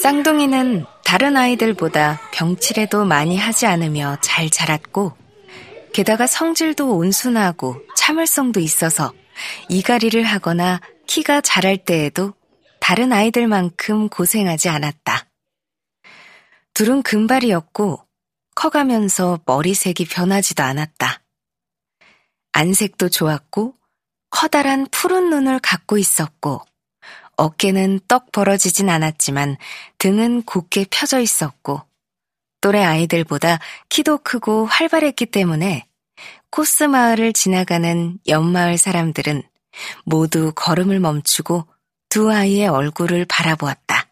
쌍둥이는 다른 아이들보다 병치레도 많이 하지 않으며 잘 자랐고, 게다가 성질도 온순하고 참을성도 있어서 이가리를 하거나 키가 자랄 때에도 다른 아이들만큼 고생하지 않았다. 둘은 금발이었고, 커가면서 머리색이 변하지도 않았다. 안색도 좋았고, 커다란 푸른 눈을 갖고 있었고, 어깨는 떡 벌어지진 않았지만 등은 곧게 펴져 있었고 또래 아이들보다 키도 크고 활발했기 때문에 코스 마을을 지나가는 옆마을 사람들은 모두 걸음을 멈추고 두 아이의 얼굴을 바라보았다.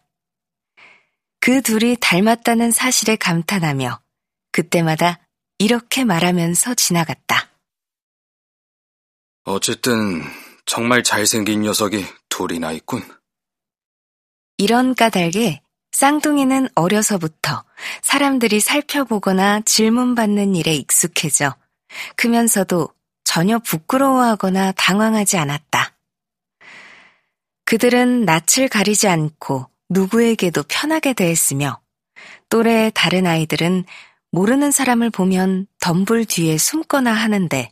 그 둘이 닮았다는 사실에 감탄하며 그때마다 이렇게 말하면서 지나갔다. 어쨌든 정말 잘생긴 녀석이 둘이나 있군. 이런 까닭에 쌍둥이는 어려서부터 사람들이 살펴보거나 질문받는 일에 익숙해져 크면서도 전혀 부끄러워하거나 당황하지 않았다. 그들은 낯을 가리지 않고 누구에게도 편하게 대했으며 또래의 다른 아이들은 모르는 사람을 보면 덤불 뒤에 숨거나 하는데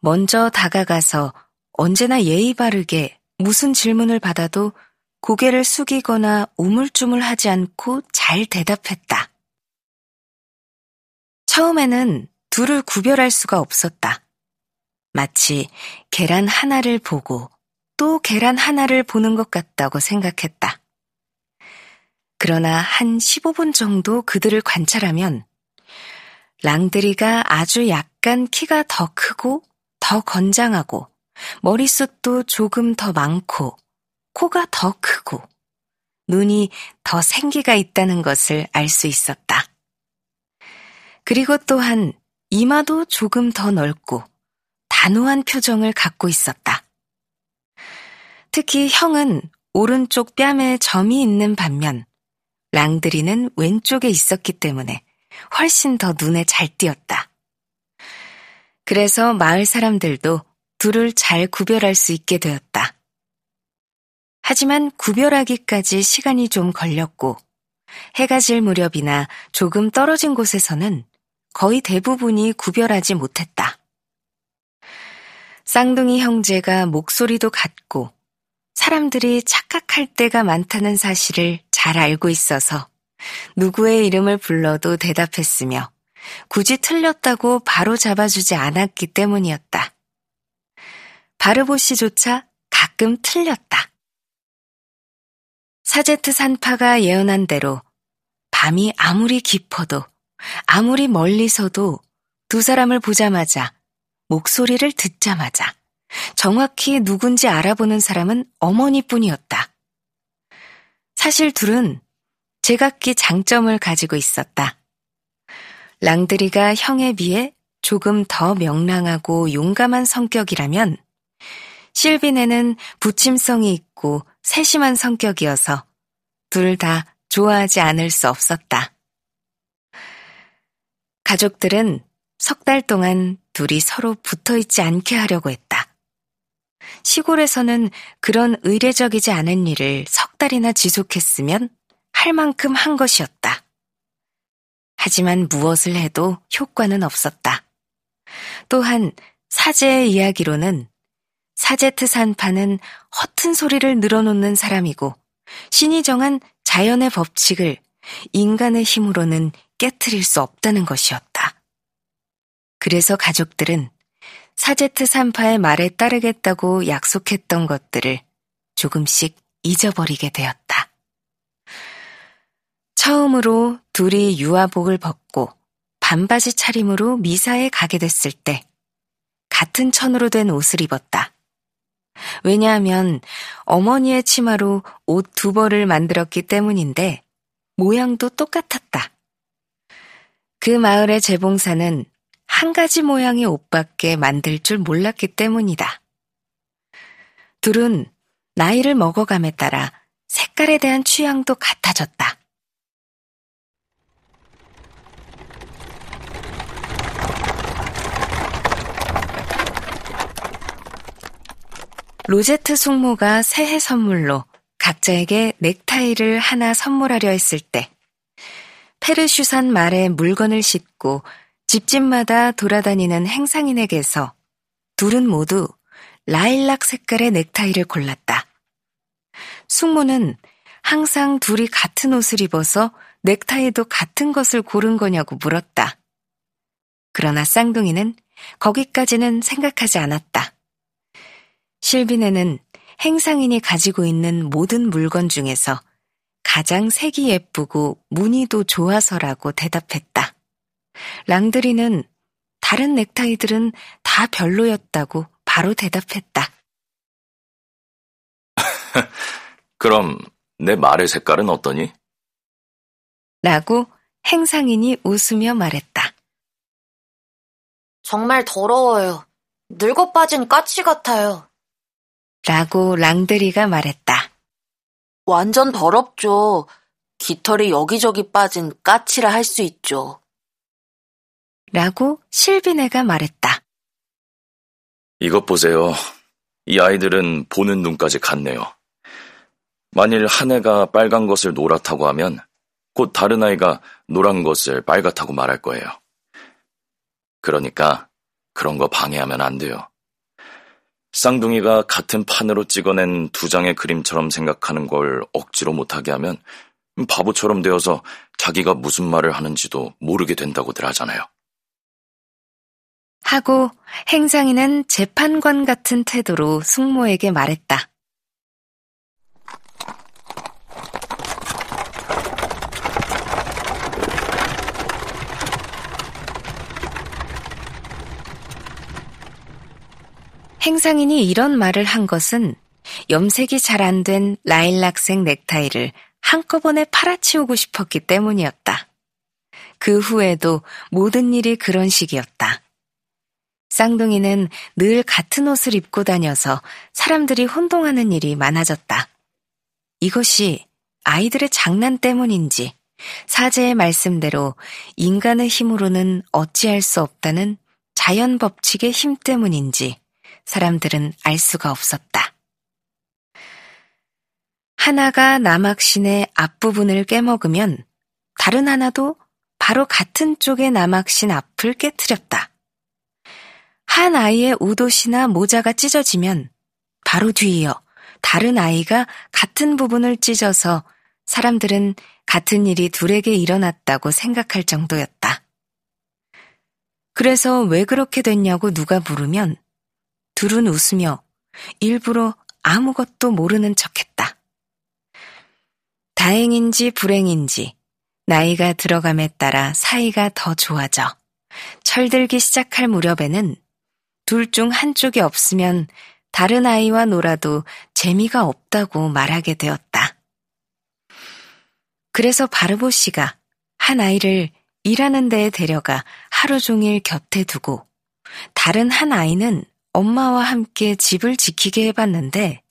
먼저 다가가서 언제나 예의 바르게 무슨 질문을 받아도 고개를 숙이거나 우물쭈물하지 않고 잘 대답했다. 처음에는 둘을 구별할 수가 없었다. 마치 계란 하나를 보고 또 계란 하나를 보는 것 같다고 생각했다. 그러나 한 15분 정도 그들을 관찰하면 랑드리가 아주 약간 키가 더 크고 더 건장하고 머릿숱도 조금 더 많고 코가 더 크고 눈이 더 생기가 있다는 것을 알 수 있었다. 그리고 또한 이마도 조금 더 넓고 단호한 표정을 갖고 있었다. 특히 형은 오른쪽 뺨에 점이 있는 반면 랑드리는 왼쪽에 있었기 때문에 훨씬 더 눈에 잘 띄었다. 그래서 마을 사람들도 둘을 잘 구별할 수 있게 되었다. 하지만 구별하기까지 시간이 좀 걸렸고 해가 질 무렵이나 조금 떨어진 곳에서는 거의 대부분이 구별하지 못했다. 쌍둥이 형제가 목소리도 같고 사람들이 착각할 때가 많다는 사실을 잘 알고 있어서 누구의 이름을 불러도 대답했으며 굳이 틀렸다고 바로 잡아주지 않았기 때문이었다. 바르보시조차 가끔 틀렸다. 사제트 산파가 예언한 대로 밤이 아무리 깊어도 아무리 멀리서도 두 사람을 보자마자 목소리를 듣자마자 정확히 누군지 알아보는 사람은 어머니뿐이었다. 사실 둘은 제각기 장점을 가지고 있었다. 랑드리가 형에 비해 조금 더 명랑하고 용감한 성격이라면 실비네는 부침성이 있고 세심한 성격이어서 둘 다 좋아하지 않을 수 없었다. 가족들은 석 달 동안 둘이 서로 붙어 있지 않게 하려고 했다. 시골에서는 그런 의례적이지 않은 일을 석 달이나 지속했으면 할 만큼 한 것이었다. 하지만 무엇을 해도 효과는 없었다. 또한 사제의 이야기로는 사제트 산파는 허튼 소리를 늘어놓는 사람이고 신이 정한 자연의 법칙을 인간의 힘으로는 깨뜨릴 수 없다는 것이었다. 그래서 가족들은 사제트 산파의 말에 따르겠다고 약속했던 것들을 조금씩 잊어버리게 되었다. 처음으로 둘이 유아복을 벗고 반바지 차림으로 미사에 가게 됐을 때 같은 천으로 된 옷을 입었다. 왜냐하면 어머니의 치마로 옷 두 벌을 만들었기 때문인데 모양도 똑같았다. 그 마을의 재봉사는 한 가지 모양의 옷밖에 만들 줄 몰랐기 때문이다. 둘은 나이를 먹어감에 따라 색깔에 대한 취향도 같아졌다. 로제트 숙모가 새해 선물로 각자에게 넥타이를 하나 선물하려 했을 때 페르슈산 말에 물건을 싣고 집집마다 돌아다니는 행상인에게서 둘은 모두 라일락 색깔의 넥타이를 골랐다. 숙모는 항상 둘이 같은 옷을 입어서 넥타이도 같은 것을 고른 거냐고 물었다. 그러나 쌍둥이는 거기까지는 생각하지 않았다. 실비네는 행상인이 가지고 있는 모든 물건 중에서 가장 색이 예쁘고 무늬도 좋아서라고 대답했다. 랑드리는 다른 넥타이들은 다 별로였다고 바로 대답했다. 그럼 내 말의 색깔은 어떠니? 라고 행상인이 웃으며 말했다. 정말 더러워요. 늙어 빠진 까치 같아요. 라고 랑드리가 말했다. 완전 더럽죠. 깃털이 여기저기 빠진 까치라 할 수 있죠. 라고 실비네가 말했다. 이것 보세요. 이 아이들은 보는 눈까지 같네요. 만일 한 애가 빨간 것을 노랗다고 하면 곧 다른 아이가 노란 것을 빨갛다고 말할 거예요. 그러니까 그런 거 방해하면 안 돼요. 쌍둥이가 같은 판으로 찍어낸 두 장의 그림처럼 생각하는 걸 억지로 못하게 하면 바보처럼 되어서 자기가 무슨 말을 하는지도 모르게 된다고들 하잖아요. 하고 행장이는 재판관 같은 태도로 숙모에게 말했다. 행상인이 이런 말을 한 것은 염색이 잘 안 된 라일락색 넥타이를 한꺼번에 팔아치우고 싶었기 때문이었다. 그 후에도 모든 일이 그런 식이었다. 쌍둥이는 늘 같은 옷을 입고 다녀서 사람들이 혼동하는 일이 많아졌다. 이것이 아이들의 장난 때문인지 사제의 말씀대로 인간의 힘으로는 어찌할 수 없다는 자연 법칙의 힘 때문인지 사람들은 알 수가 없었다. 하나가 남학신의 앞부분을 깨먹으면 다른 하나도 바로 같은 쪽의 남학신 앞을 깨뜨렸다. 한 아이의 우도시나 모자가 찢어지면 바로 뒤이어 다른 아이가 같은 부분을 찢어서 사람들은 같은 일이 둘에게 일어났다고 생각할 정도였다. 그래서 왜 그렇게 됐냐고 누가 물으면 둘은 웃으며 일부러 아무것도 모르는 척했다. 다행인지 불행인지 나이가 들어감에 따라 사이가 더 좋아져 철들기 시작할 무렵에는 둘 중 한쪽이 없으면 다른 아이와 놀아도 재미가 없다고 말하게 되었다. 그래서 바르보 씨가 한 아이를 일하는 데에 데려가 하루 종일 곁에 두고 다른 한 아이는 엄마와 함께 집을 지키게 해봤는데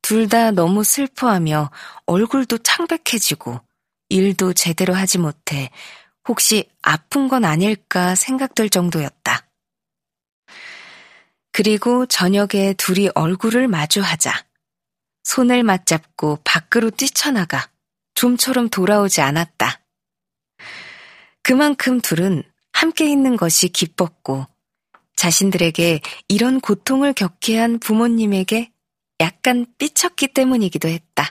둘 다 너무 슬퍼하며 얼굴도 창백해지고 일도 제대로 하지 못해 혹시 아픈 건 아닐까 생각될 정도였다. 그리고 저녁에 둘이 얼굴을 마주하자 손을 맞잡고 밖으로 뛰쳐나가 좀처럼 돌아오지 않았다. 그만큼 둘은 함께 있는 것이 기뻤고 자신들에게 이런 고통을 겪게 한 부모님에게 약간 삐쳤기 때문이기도 했다.